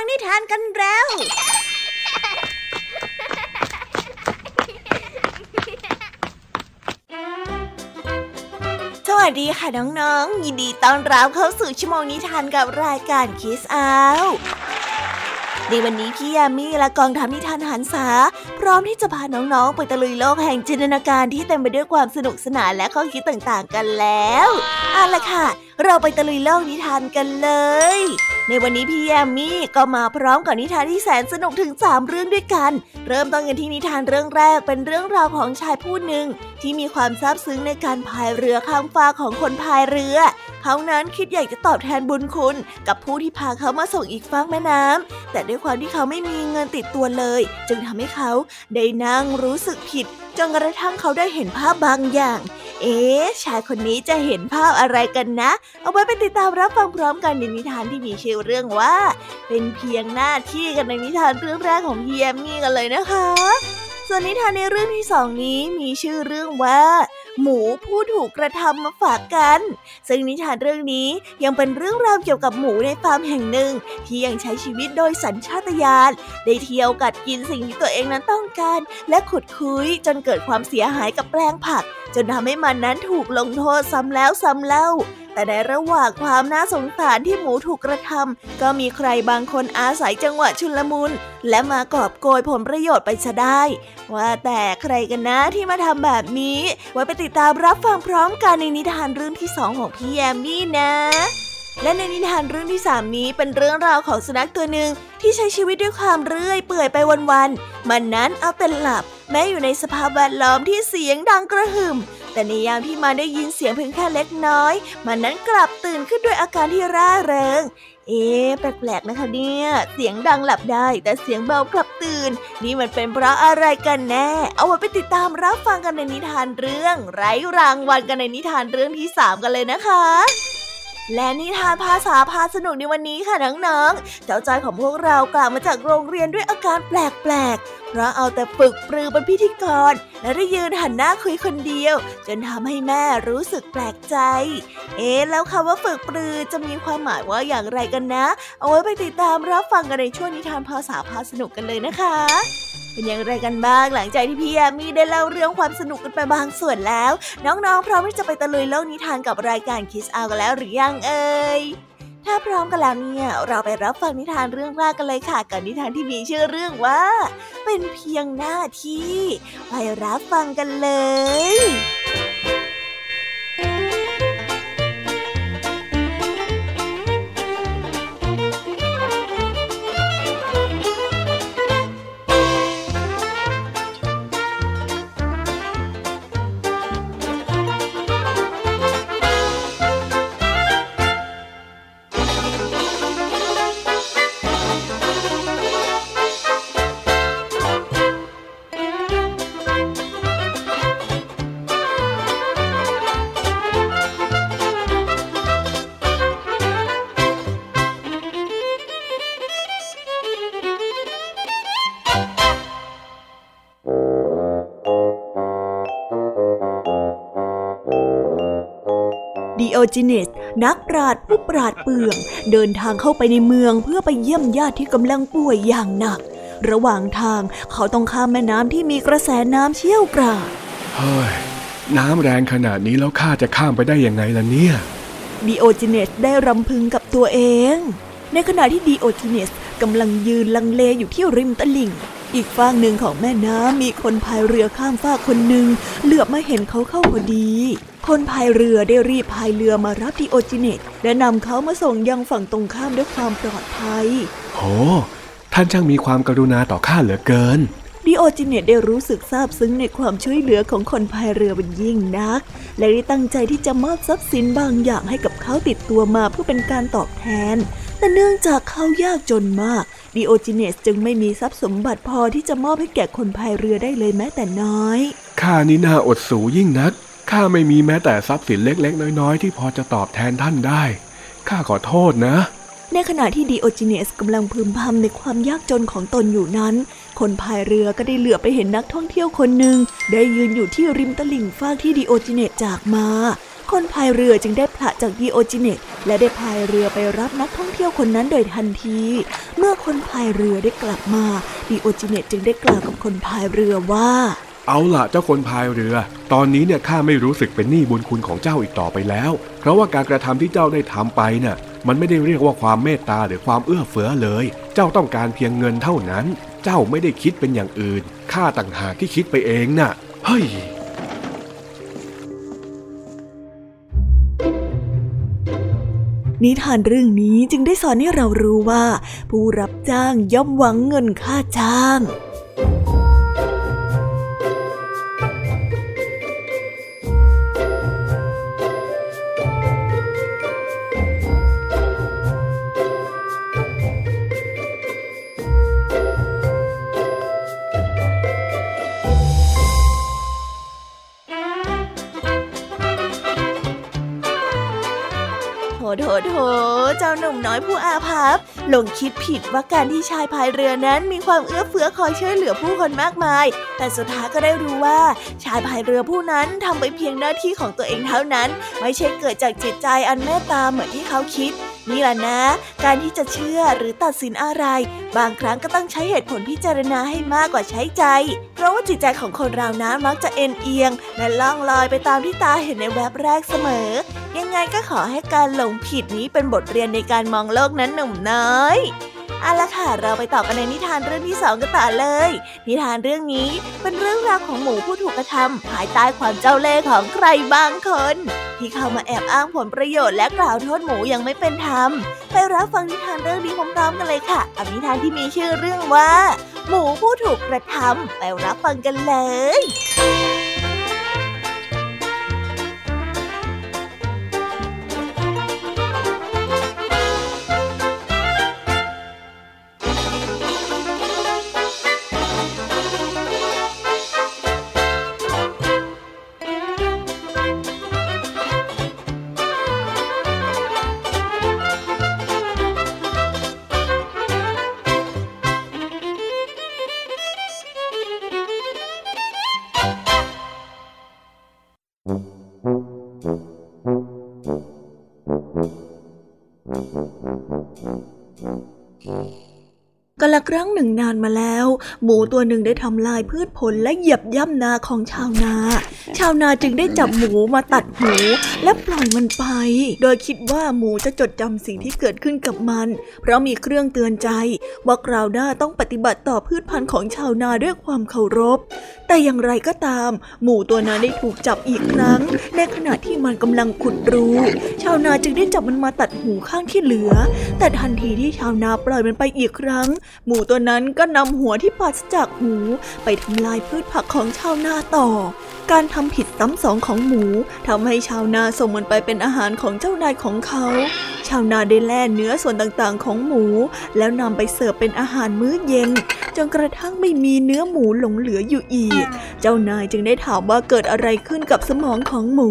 ฟังนิทานกันแล้ว สวัสดีค่ะน้องๆ ยินดีต้อนรับเข้าสู่ชั่วโมงนิทานกับรายการคิสอาในวันนี้พี่ยามีและกองทัพนิทานหันษาพร้อมที่จะพาน้องๆ ไปตะลุยโลกแห่งจินตนาการที่เต็มไปด้วยความสนุกสนานและข้อคิดต่างๆ กันแล้วเอาละค่ะ เราไปตะลุยโลกนิทานกันเลย ในวันนี้พี่แยมมี่ก็มาพร้อมกับนิทานที่แสนสนุกถึง 3 เรื่องด้วยกัน เริ่มต้นกันที่นิทานเรื่องแรกเป็นเรื่องราวของชายผู้หนึ่ง ที่มีความซาบซึ้งในการพายเรือข้ามฟ้าของคนพายเรือเขานั้นคิดอยากจะตอบแทนบุญคุณ กับผู้ที่พาเขามาส่งอีกฝั่งแม่น้ำแต่ด้วยความที่เขาไม่มีเงินติดตัวเลย จึงทำให้เขาได้นั่งรู้สึกผิดจนกระทั่งเขาได้เห็นภาพบางอย่าง เอ๊ะชายคนนี้จะเห็นภาพอะไรกันนะ เอาไว้ไปติดตามรับฟังพร้อมกันในนิทานที่มีชื่อเรื่องว่า เป็นเพียงหน้าที่กันในนิทานเรื่องแรกของพี่แอมมี่กันเลยนะคะ ส่วนนิทานในเรื่องที่สองนี้มีชื่อเรื่องว่า หมูผู้ถูกกระทำมาฝากกัน ซึ่งนิทานเรื่องนี้ยังเป็นเรื่องราวเกี่ยวกับหมูในฟาร์มแห่งหนึ่ง ที่ยังใช้ชีวิตโดยสัญชาตญาณได้เที่ยวกัดกินสิ่งที่ตัวเองนั้นต้องการ และขุดคุยจนเกิดความเสียหายกับแปลงผัก จนทำให้มันนั้นถูกลงโทษซ้ำแล้วซ้ำเล่า แต่ในระหว่างความน่าสงสารที่หมูถูกกระทำก็มีใครบางคนอาศัยจังหวะชุลมุน และมากอบโกยผลประโยชน์ไปซะได้ ว่าแต่ใครกันนะที่มาทำแบบนี้ ไว้ไปติดตามรับฟังพร้อมกันในนิทานเรื่องที่สองของพี่แยมมี่นะและในนิทานเรื่องที่สามนี้เป็นเรื่องราวของสุนัขตัวหนึ่งที่ใช้ชีวิตด้วยความเรื่อยเปื่อยไปวันๆ มันนั้นเอาแต่หลับ แม้อยู่ในสภาพแวดล้อมที่เสียงดังกระหึ่ม แต่ในยามที่มันได้ยินเสียงเพียงแค่เล็กน้อย มันนั้นกลับตื่นขึ้นด้วยอาการที่ร่าเริง เอ๊ะแปลกๆนะคะเนี่ย เสียงดังหลับได้ แต่เสียงเบากลับตื่น นี่มันเป็นเพราะอะไรกันแน่ เอาไว้ไปติดตามรับฟังกันในนิทานเรื่อง ไร้รางวัลกันในนิทานเรื่องที่สามกันเลยนะคะ และนิทานภาษาพาสนุกในวันนี้ค่ะน้องๆ เจ้าจอยของพวกเรากลับมาจากโรงเรียนด้วยอาการแปลกๆ เพราะเอาแต่ฝึกปรือเป็นพิธีกร และได้ยืนหันหน้าคุยคนเดียว จนทำให้แม่รู้สึกแปลกใจ เอ๊ะแล้วคำว่าฝึกปรือจะมีความหมายว่าอย่างไรกันนะ เอาไว้ไปติดตามรับฟังกันในช่วงนิทานภาษาพาสนุกกันเลยนะคะ เป็นอย่างไรกันบ้างหลังจากที่พี่แยมมี่ได้เล่าเรื่องความสนุกกันไปบางส่วนแล้ว น้องๆ พร้อมที่จะไปตะลุยโลกนิทานกับรายการคิสอากันแล้วหรือยังเอ่ยถ้าพร้อมกันแล้วเนี่ย เราไปรับฟังนิทานเรื่องแรกกันเลยค่ะกับนิทานที่มีชื่อเรื่องว่า เป็นเพียงหน้าที่ ไปรับฟังกันเลย ดิโอจิเนส นักปราชญ์ผู้ปราดเปรื่อง เดินทางเข้าไปในเมืองเพื่อไปเยี่ยมญาติที่กำลังป่วยอย่างหนัก ระหว่างทางเขาต้องข้ามแม่น้ำที่มีกระแสน้ำเชี่ยวกรากเฮ้ย น้ำแรงขนาดนี้แล้วข้าจะข้ามไปได้ยังไงล่ะเนี่ยดิโอจิเนสได้รำพึงกับตัวเอง ในขณะที่ดิโอจิเนสกำลังยืนลังเลอยู่ที่ริมตลิ่ง อีกฝั่งหนึ่งของแม่น้ำมีคนพายเรือข้ามฟากคนหนึ่งเหลือบมาเห็นเขาเข้าพอดี คนพายเรือได้รีบพายเรือมารับดิโอจิเนสและนำเขามาส่งยังฝั่งตรงข้ามด้วยความปลอดภัยโหท่านช่างมีความกรุณาต่อข้าเหลือเกินดิโอจิเนสได้รู้สึกซาบซึ้งในความช่วยเหลือของคนพายเรือเป็นยิ่งนัก และได้ตั้งใจที่จะมอบทรัพย์สินบางอย่างให้กับเขาติดตัวมาเพื่อเป็นการตอบแทน แต่เนื่องจากเขายากจนมากดิโอจิเนสจึงไม่มีทรัพย์สมบัติพอที่จะมอบให้แก่คนพายเรือได้เลยแม้แต่น้อย ข้านี่น่าอดสูยิ่งนัก ข้าไม่มีแม้แต่ทรัพย์สินเล็กๆ น้อยๆ ที่พอจะตอบแทนท่านได้ ข้าขอโทษนะ ในขณะที่ดิโอจิเนสกำลังพึมพำในความยากจนของตนอยู่นั้น คนพายเรือก็ได้เหลือไปเห็นนักท่องเที่ยวคนหนึ่ง ได้ยืนอยู่ที่ริมตลิ่งฟากที่ดิโอจิเนสจากมา คนพายเรือจึงได้ผละจากดีโอจิเนตและได้พายเรือไปรับนักท่องเที่ยวคนนั้นโดยทันที เมื่อคนพายเรือได้กลับมาดีโอจิเนตจึงได้กล่าวกับคนพายเรือว่า เอาล่ะเจ้าคนพายเรือ ตอนนี้เนี่ยข้าไม่รู้สึกเป็นหนี้บุญคุณของเจ้าอีกต่อไปแล้ว เพราะว่าการกระทำที่เจ้าได้ทำไปน่ะ มันไม่ได้เรียกว่าความเมตตาหรือความเอื้อเฟื้อเลย เจ้าต้องการเพียงเงินเท่านั้น เจ้าไม่ได้คิดเป็นอย่างอื่น ข้าต่างหากที่คิดไปเองน่ะ เฮ้ยนิทานเรื่องนี้จึงได้สอนให้เรารู้ว่า ผู้รับจ้างย่อมหวังเงินค่าจ้าง อยผู้อาภัพหลงคิดผิดว่าการที่ชายพายเรือนั้นมีความเอื้อเฟื้อคอยช่วยเหลือผู้คนมากมาย แต่สุดท้ายก็ได้รู้ว่า ชายพายเรือผู้นั้นทำไปเพียงหน้าที่ของตัวเองเท่านั้น ไม่ใช่เกิดจากจิตใจอันเมตตาเหมือนที่เขาคิด นี่แหละนะ การที่จะเชื่อหรือตัดสินอะไร บางครั้งก็ต้องใช้เหตุผลพิจารณาให้มากกว่าใช้ใจ เพราะว่าจิตใจของคนเรานะมักจะเอ็นเอียง และล่องลอยไปตามที่ตาเห็นในแวบแรกเสมอ ยังไงก็ขอให้การหลงผิดนี้เป็นบทเรียนในการมองโลกนั้นหนุ่มน้อย เอาละค่ะเราไปต่อกันในนิทานเรื่องที่สองกันต่อเลย นิทานเรื่องนี้เป็นเรื่องราวของหมูผู้ถูกกระทำภายใต้ความเจ้าเล่ห์ของใครบางคน ที่เข้ามาแอบอ้างผลประโยชน์และกล่าวโทษหมูยังไม่เป็นธรรมไปรับฟังนิทานเรื่องนี้พร้อมๆกันเลยค่ะกับนิทานที่มีชื่อเรื่องว่า หมูผู้ถูกกระทำไปรับฟังกันเลย แต่ครั้งหนึ่งนานมาแล้ว หมูตัวหนึ่งได้ทำลายพืชผลและเหยียบย่ำนาของชาวนา ชาวนาจึงได้จับหมูมาตัดหูและปล่อยมันไป โดยคิดว่าหมูจะจดจำสิ่งที่เกิดขึ้นกับมัน เพราะมีเครื่องเตือนใจ ว่าคราวหน้าต้องปฏิบัติต่อพืชพันธุ์ของชาวนาด้วยความเคารพ แต่อย่างไรก็ตาม หมูตัวนั้นได้ถูกจับอีกครั้ง ในขณะที่มันกำลังขุดรู ชาวนาจึงได้จับมันมาตัดหูข้างที่เหลือ แต่ทันทีที่ชาวนาปล่อยมันไปอีกครั้ง หมูตัวนั้นก็นำหัวที่ปราศจากหู ไปทำลายพืชผักของชาวนาต่อ การทำผิดซ้ำสองของหมูทำให้ชาวนาส่งมันไปเป็นอาหารของเจ้านายของเขา ชาวนาได้แล่เนื้อส่วนต่างๆของหมู แล้วนำไปเสิร์ฟเป็นอาหารมื้อเย็น จนกระทั่งไม่มีเนื้อหมูหลงเหลืออยู่อีก เจ้านายจึงได้ถามว่าเกิดอะไรขึ้นกับสมองของหมู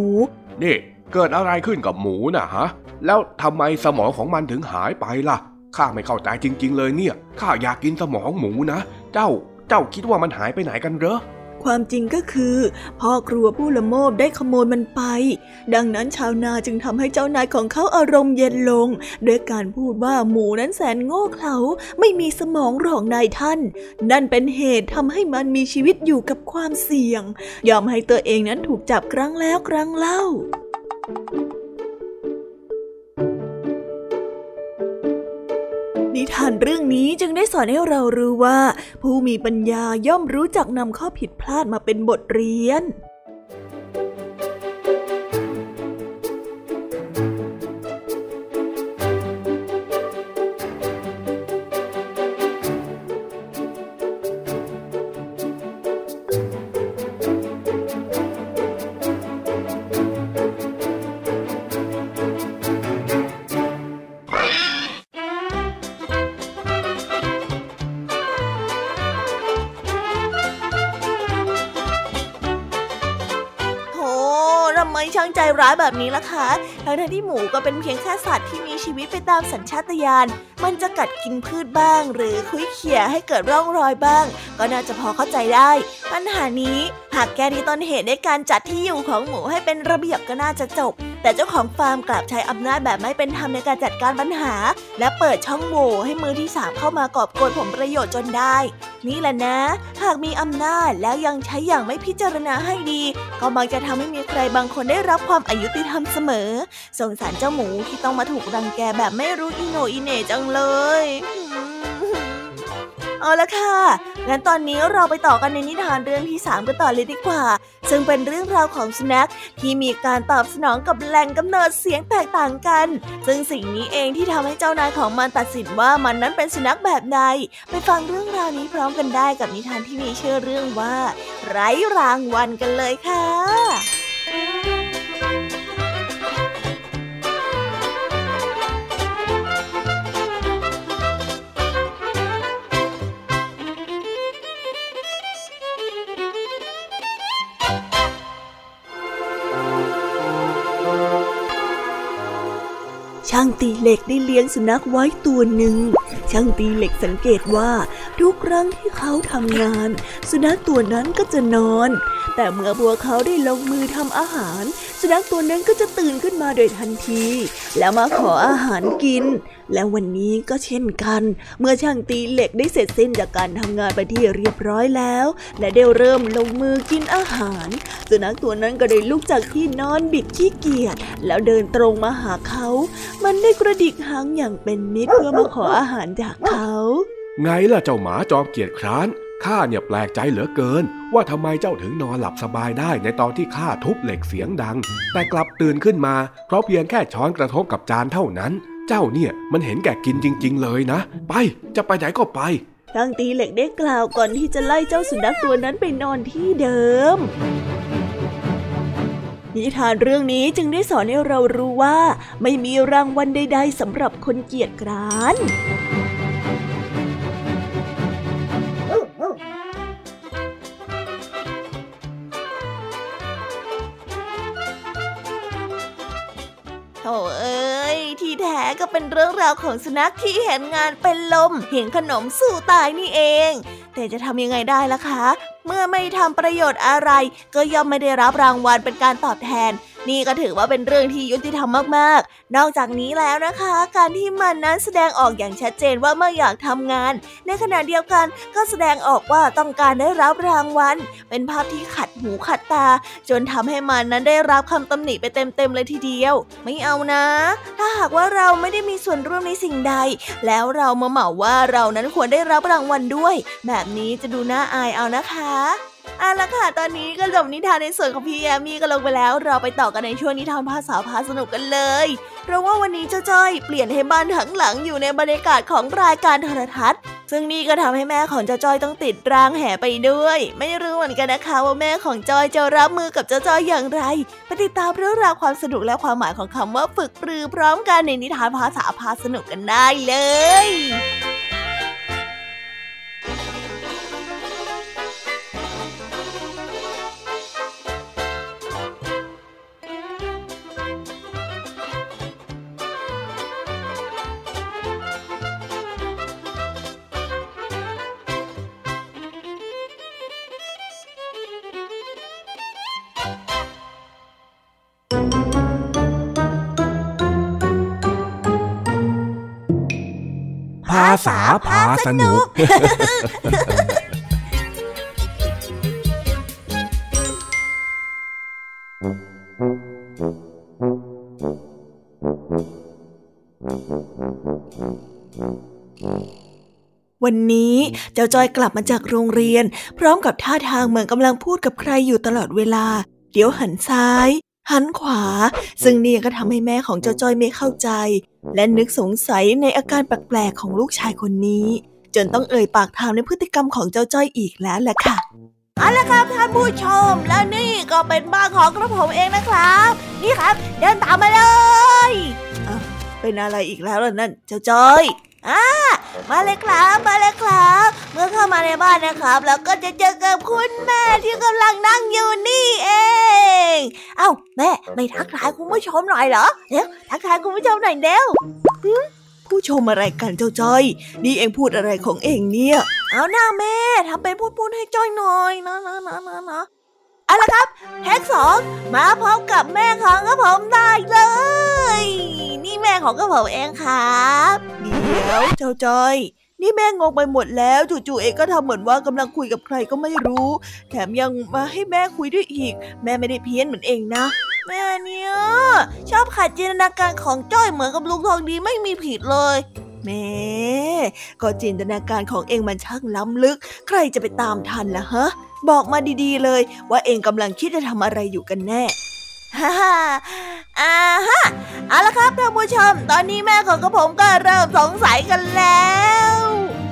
นี่ เกิดอะไรขึ้นกับหมูน่ะฮะ แล้วทำไมสมองของมันถึงหายไปล่ะ ข้าไม่เข้าใจจริง ๆ เลยเนี่ย ข้าอยากกินสมองหมูนะ เจ้า เจ้าคิดว่ามันหายไปไหนกันเหรอ ความจริงก็คือ พ่อครัวผู้ละโมบได้ขโมยมันไป ดังนั้นชาวนาจึงทำให้เจ้านายของเขาอารมณ์เย็นลงด้วยการพูดว่าหมูนั้นแสนโง่เขลาไม่มีสมองหรอกนายท่าน นั่นเป็นเหตุทำให้มันมีชีวิตอยู่กับความเสี่ยง ยอมให้ตัวเองนั้นถูกจับครั้งแล้วครั้งเล่า นิทานเรื่องนี้จึงได้สอนให้เรารู้ว่า ผู้มีปัญญาย่อมรู้จักนำข้อผิดพลาดมาเป็นบทเรียน ร้ายแบบนี้ล่ะคะทั้งที่หมูก็เป็นเพียงแค่สัตว์ที่มีชีวิตไปตามสัญชาตญาณ มันจะกัดกินพืชบ้าง หรือคุ้ยเขี่ยให้เกิดร่องรอยบ้าง ก็น่าจะพอเข้าใจได้ ปัญหานี้ หากแก้ที่ต้นเหตุในการจัดที่อยู่ของหมูให้เป็นระเบียบก็น่าจะจบ แต่เจ้าของฟาร์มกลับใช้อำนาจแบบไม่เป็นธรรมในการจัดการปัญหา และเปิดช่องโหว่ให้มือที่สามเข้ามากอบโกยผลประโยชน์จนได้ นี่แหละนะ หากมีอำนาจแล้วยังใช้อย่างไม่พิจารณาให้ดี ก็มักจะทำให้มีใครบางคนได้รับความอายุติธรรมเสมอ สงสารเจ้าหมูที่ต้องมาถูกรังแกแบบไม่รู้อิโนอิเนจังเลย เอาละค่ะ งั้นตอนนี้เราไปต่อกันในนิทานเรื่องที่ 3 กันต่อเลยดีกว่า ซึ่งเป็นเรื่องราวของสุนัขที่มีการตอบสนองกับแหล่งกำเนิดเสียงแตกต่างกัน ซึ่งสิ่งนี้เองที่ทำให้เจ้านายของมันตัดสินว่ามันนั้นเป็นสุนัขแบบใด ไปฟังเรื่องราวนี้พร้อมกันได้กับนิทานที่มีชื่อเรื่องว่า ไร้รางวัลกันเลยค่ะ ช่างตีเหล็กได้เลี้ยงสุนัขไว้ตัวหนึ่ง ช่างตีเหล็กสังเกตว่าทุกครั้งที่เขาทำงาน สุนัขตัวนั้นก็จะนอน แต่เมื่อพวกเขาได้ลงมือทำอาหาร นัขตัวนั้นก็จะตื่นขึ้นมาโดยทันที แล้วมาขออาหารกิน และวันนี้ก็เช่นกัน เมื่อช่างตีเหล็กได้เสร็จสิ้นจากการทำงานไปที่เรียบร้อยแล้ว และได้เริ่มลงมือกินอาหารสุนัขตัวนั้นก็ได้ลุกจากที่นอนบิดขี้เกียจแล้วเดินตรงมาหาเขา มันได้กระดิกหางอย่างเป็นมิตรเพื่อมาขออาหารจากเขา ไงล่ะเจ้าหมาจอมเกียจคร้าน ข้าเนี่ยแปลกใจเหลือเกิน ว่าทำไมเจ้าถึงนอนหลับสบายได้ในตอนที่ข้าทุบเหล็กเสียงดัง แต่กลับตื่นขึ้นมา เพราะเพียงแค่ช้อนกระทบกับจานเท่านั้น เจ้าเนี่ยมันเห็นแก่กินจริง ๆ เลยนะ ไปจะไปไหนก็ไปช่างตีเหล็กได้กล่าวก่อนที่จะไล่เจ้าสุนัขตัวนั้นไปนอนที่เดิมนิทานเรื่องนี้จึงได้สอนให้เรารู้ว่า ไม่มีรางวัลใดๆสำหรับคนเกียจคร้าน แท้ก็เป็นเรื่องราวของสุนัขที่เห็นงานเป็นลม เห็นขนมสู้ตายนี่เอง แต่จะทำยังไงได้ล่ะคะ เมื่อไม่ทำประโยชน์อะไร ก็ย่อมไม่ได้รับรางวัลเป็นการตอบแทน นี่ก็ถือว่าเป็นเรื่องที่ยุติธรรมมากๆ นอกจากนี้แล้วนะคะ การที่มันนั้นแสดงออกอย่างชัดเจนว่าไม่อยากทำงาน ในขณะเดียวกันก็แสดงออกว่าต้องการได้รับรางวัลเป็นภาพที่ขัดหูขัดตา จนทำให้มันนั้นได้รับคำตำหนิไปเต็มๆเลยทีเดียว ไม่เอานะ ถ้าหากว่าเราไม่ได้มีส่วนร่วมในสิ่งใด แล้วเรามาเหมาว่าเรานั้นควรได้รับรางวัลด้วย แบบนี้จะดูน่าอายเอานะคะ เอาละค่ะ ตอนนี้ก็จบนิทานในส่วนของพี่แยมมี่ก็ลงไปแล้ว เราไปต่อกันในช่วงนิทานภาษาพาสนุกกันเลย เพราะว่าวันนี้เจ้าจ้อยเปลี่ยนให้บ้านทั้งหลังอยู่ในบรรยากาศของรายการโทรทัศน์ ซึ่งนี่ก็ทำให้แม่ของเจ้าจ้อยต้องติดรางแห่ไปด้วย ไม่รู้เหมือนกันนะคะ ว่าแม่ของจอยจะรับมือกับเจ้าจ้อยอย่างไร ไปติดตามเรื่องราวความสนุกและความหมายของคำว่าฝึกปรือพร้อมกันในนิทานภาษาพาสนุกกันได้เลย ษาพาสนุก วันนี้เจ้าจอยกลับมาจากโรงเรียน พร้อมกับท่าทางเหมือนกำลังพูดกับใครอยู่ตลอดเวลา เดี๋ยวหันซ้าย หันขวา ซึ่งนี่ก็ทำให้แม่ของเจ้าจ้อยไม่เข้าใจ และนึกสงสัยในอาการแปลกๆของลูกชายคนนี้ จนต้องเอ่ยปากถามในพฤติกรรมของเจ้าจ้อยอีกแล้วแหละค่ะเอาละครับท่านผู้ชม แล้วนี่ก็เป็นบ้านของกระผมเองนะครับ นี่ครับ เดินตามมาเลยเป็นอะไรอีกแล้วล่ะนั่นเจ้าจ้อย อ่ามาเลยครับมาเลยครับ เมื่อเข้ามาในบ้านนะครับ แล้วก็จะเจอกับคุณแม่ที่กำลังนั่งอยู่นี่เอง เอ้าแม่ไม่ทักทายคุณผู้ชมหน่อยเหรอเดี๋ยวทักทายคุณผู้ชมหน่อยเร็วหึผู้ชมอะไรกันเจ้าจ้อย นี่เองพูดอะไรของเองเนี่ย เอาหน้าแม่ทำเป็นพูดพูดให้จ้อยหน่อยนะนะนะนะนะ เอาละครับแท็กสองมาพร้อมกับแม่ของกระผมได้เลย นี่แม่ของกระผมเองครับเดี๋ยวเจ้าจ้อยนี่แม่งงไปหมดแล้วจู่ๆเองก็ทำเหมือนว่ากำลังคุยกับใครก็ไม่รู้ แถมยังมาให้แม่คุยด้วยอีก แม่ไม่ได้เพี้ยนเหมือนเองนะ แม่เนี่ยชอบขัดจินตนาการของจ้อยเหมือนกับลุงทองดีไม่มีผิดเลยแม่ก็จินตนาการของเองมันช่างล้ำลึก ใครจะไปตามทันล่ะฮะ บอกมาดีๆเลย ว่าเองกำลังคิดจะทำอะไรอยู่กันแน่ฮ่าฮ่าอ่าฮะเอาละครับท่านผู้ชม ตอนนี้แม่ของกระผมก็เริ่มสงสัยกันแล้ว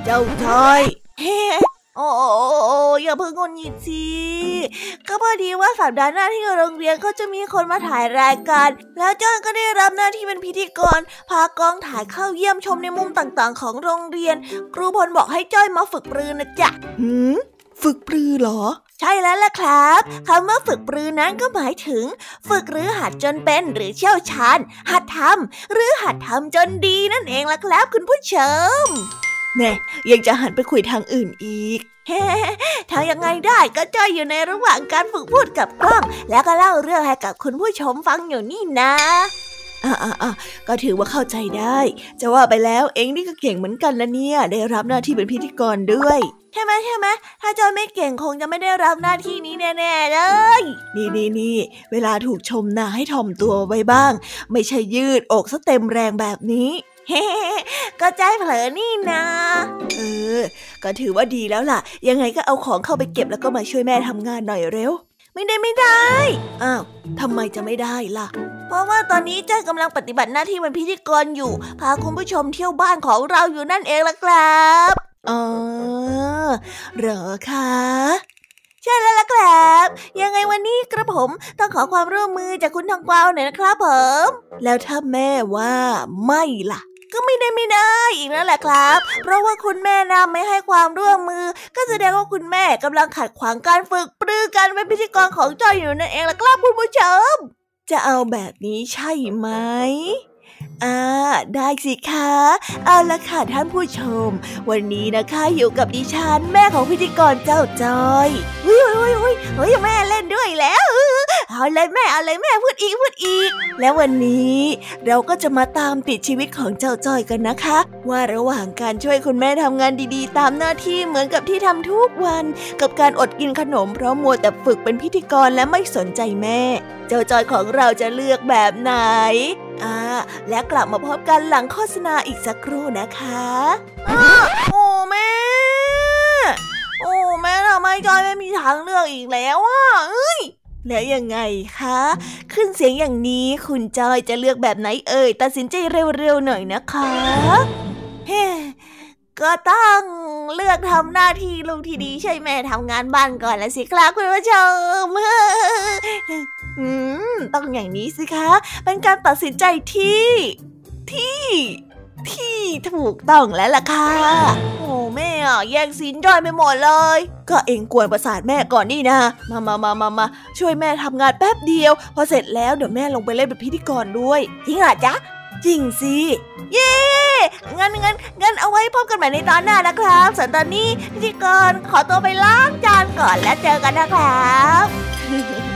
เจ้าชอยเฮ้โอ้โอ้อย่าเพิ่งงนหงิดสิก็พอดีว่าสัปดาห์หน้าที่โรงเรียนเขาจะมีคนมาถ่ายรายการ แล้วจ้อยก็ได้รับหน้าที่เป็นพิธีกร พากองถ่ายเข้าเยี่ยมชมในมุมต่างๆ ของโรงเรียน ครูพลบอกให้จ้อยมาฝึกปรือนะจ๊ะหืม ฝึกปรือเหรอ ใช่แล้วล่ะครับคำว่าฝึกปรือนั้นก็หมายถึง ฝึกหรือหัดจนเป็นหรือเชี่ยวชาญหัดทำหรือหัดทำจนดีนั่นเองล่ะครับ คุณผู้ชมแน่ยังจะหันไปคุยทางอื่นอีกเฮ้ทางยังไงได้ก็จ้อยอยู่ในระหว่างการฝึกพูดกับกล้อง แล้วก็เล่าเรื่องให้กับคุณผู้ชมฟังอยู่นี่นะ อ่าอ่าก็ถือว่าเข้าใจได้ จะว่าไปแล้วเองนี่ก็เก่งเหมือนกันนะเนี่ย ได้รับหน้าที่เป็นพิธีกรด้วยใช่ไหมใช่ไหมถ้าจอยไม่เก่งคงจะไม่ได้รับหน้าที่นี้แน่ๆเลย นี่นี่นี่เวลาถูกชมนะให้ถ่อมตัวไว้บ้าง ไม่ใช่ยืดอกซะเต็มแรงแบบนี้เฮ้ก็ใจเผลอนี่นะเออ ก็ถือว่าดีแล้วล่ะ ยังไงก็เอาของเข้าไปเก็บแล้วก็มาช่วยแม่ทำงานหน่อยเร็ว ไม่ได้ไม่ได้ อ้าวทำไมจะไม่ได้ล่ะ เพราะว่าตอนนี้จ้อยกำลังปฏิบัติหน้าที่เป็นพิธีกรอยู่ พาคุณผู้ชมเที่ยวบ้านของเราอยู่นั่นเองล่ะครับอ๋อเหรอคะใช่แล้วล่ะครับ ยังไงวันนี้กระผมต้องขอความร่วมมือจากคุณทองกวาวหน่อยนะครับผม แล้วถ้าแม่ว่าไม่ล่ะก็ไม่ได้ไม่ได้อีกนั่นแหละครับ เพราะว่าคุณแม่นำไม่ให้ความร่วมมือ ก็แสดงว่าคุณแม่กำลังขัดขวางการฝึกปรือการเป็นพิธีกรของจอยอยู่นั่นเองล่ะครับคุณผู้ชม จะเอาแบบนี้ใช่ไหม อ่าได้สิคะ เอาละค่ะท่านผู้ชม วันนี้นะคะอยู่กับดิฉันแม่ของพิธีกรเจ้าจอยเฮ้ยเฮ้ยเฮ้ยเฮ้ยแม่เล่นด้วยแล้วเอาเลยแม่เอาเลยแม่พูดอีกพูดอีก แล้ววันนี้เราก็จะมาตามติดชีวิตของเจ้าจอยกันนะคะ ว่าระหว่างการช่วยคุณแม่ทำงานดีๆ ตามหน้าที่เหมือนกับที่ทำทุกวัน กับการอดกินขนมเพราะมัวแต่ฝึกเป็นพิธีกรและไม่สนใจแม่ เจ้าจอยของเราจะเลือกแบบไหน อ่า และกลับมาพบกันหลังโฆษณาอีกสักครู่นะคะอ้าโอ้แม่ โอ้แม่ทำไมจอยไม่มีทางเลือกอีกแล้วอะเอ้ยแล้วยังไงคะ ขึ้นเสียงอย่างนี้คุณจอยจะเลือกแบบไหนเอ่ย ตัดสินใจเร็วๆหน่อยนะคะเฮ้ก็ต้องเลือกทำหน้าที่ลุงที่ดีใช่แม่ทำงานบ้านก่อนละสิครับคุณผู้ชม อืม ต้องอย่างนี้สิคะ เป็นการตัดสินใจที่ ที่ ที่ถูกต้องแล้วล่ะค่ะ โอ้แม่อะแย่งสินจอยไปหมดเลย ก็เองกวนประสาทแม่ก่อนนี่นะ มามามามามาช่วยแม่ทำงานแป๊บเดียว พอเสร็จแล้วเดี๋ยวแม่ลงไปเล่นเป็นพิธีกรด้วยจริงเหรอจ๊ะจริงสิ เย้งั้นงั้นงั้นเอาไว้พบกันใหม่ในตอนหน้านะครับส่วนตอนนี้พิธีกรขอตัวไปล้างจานก่อนแล้วเจอกันนะครับ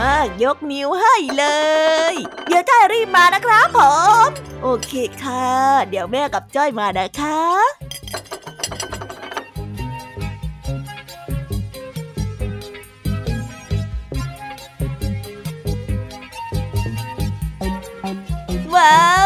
มากยกนิ้วให้เลย เดี๋ยวจ้อยรีบมานะครับผม โอเคค่ะ เดี๋ยวแม่กับจ้อยมานะคะว้าว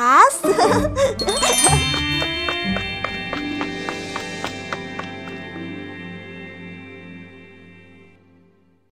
卡死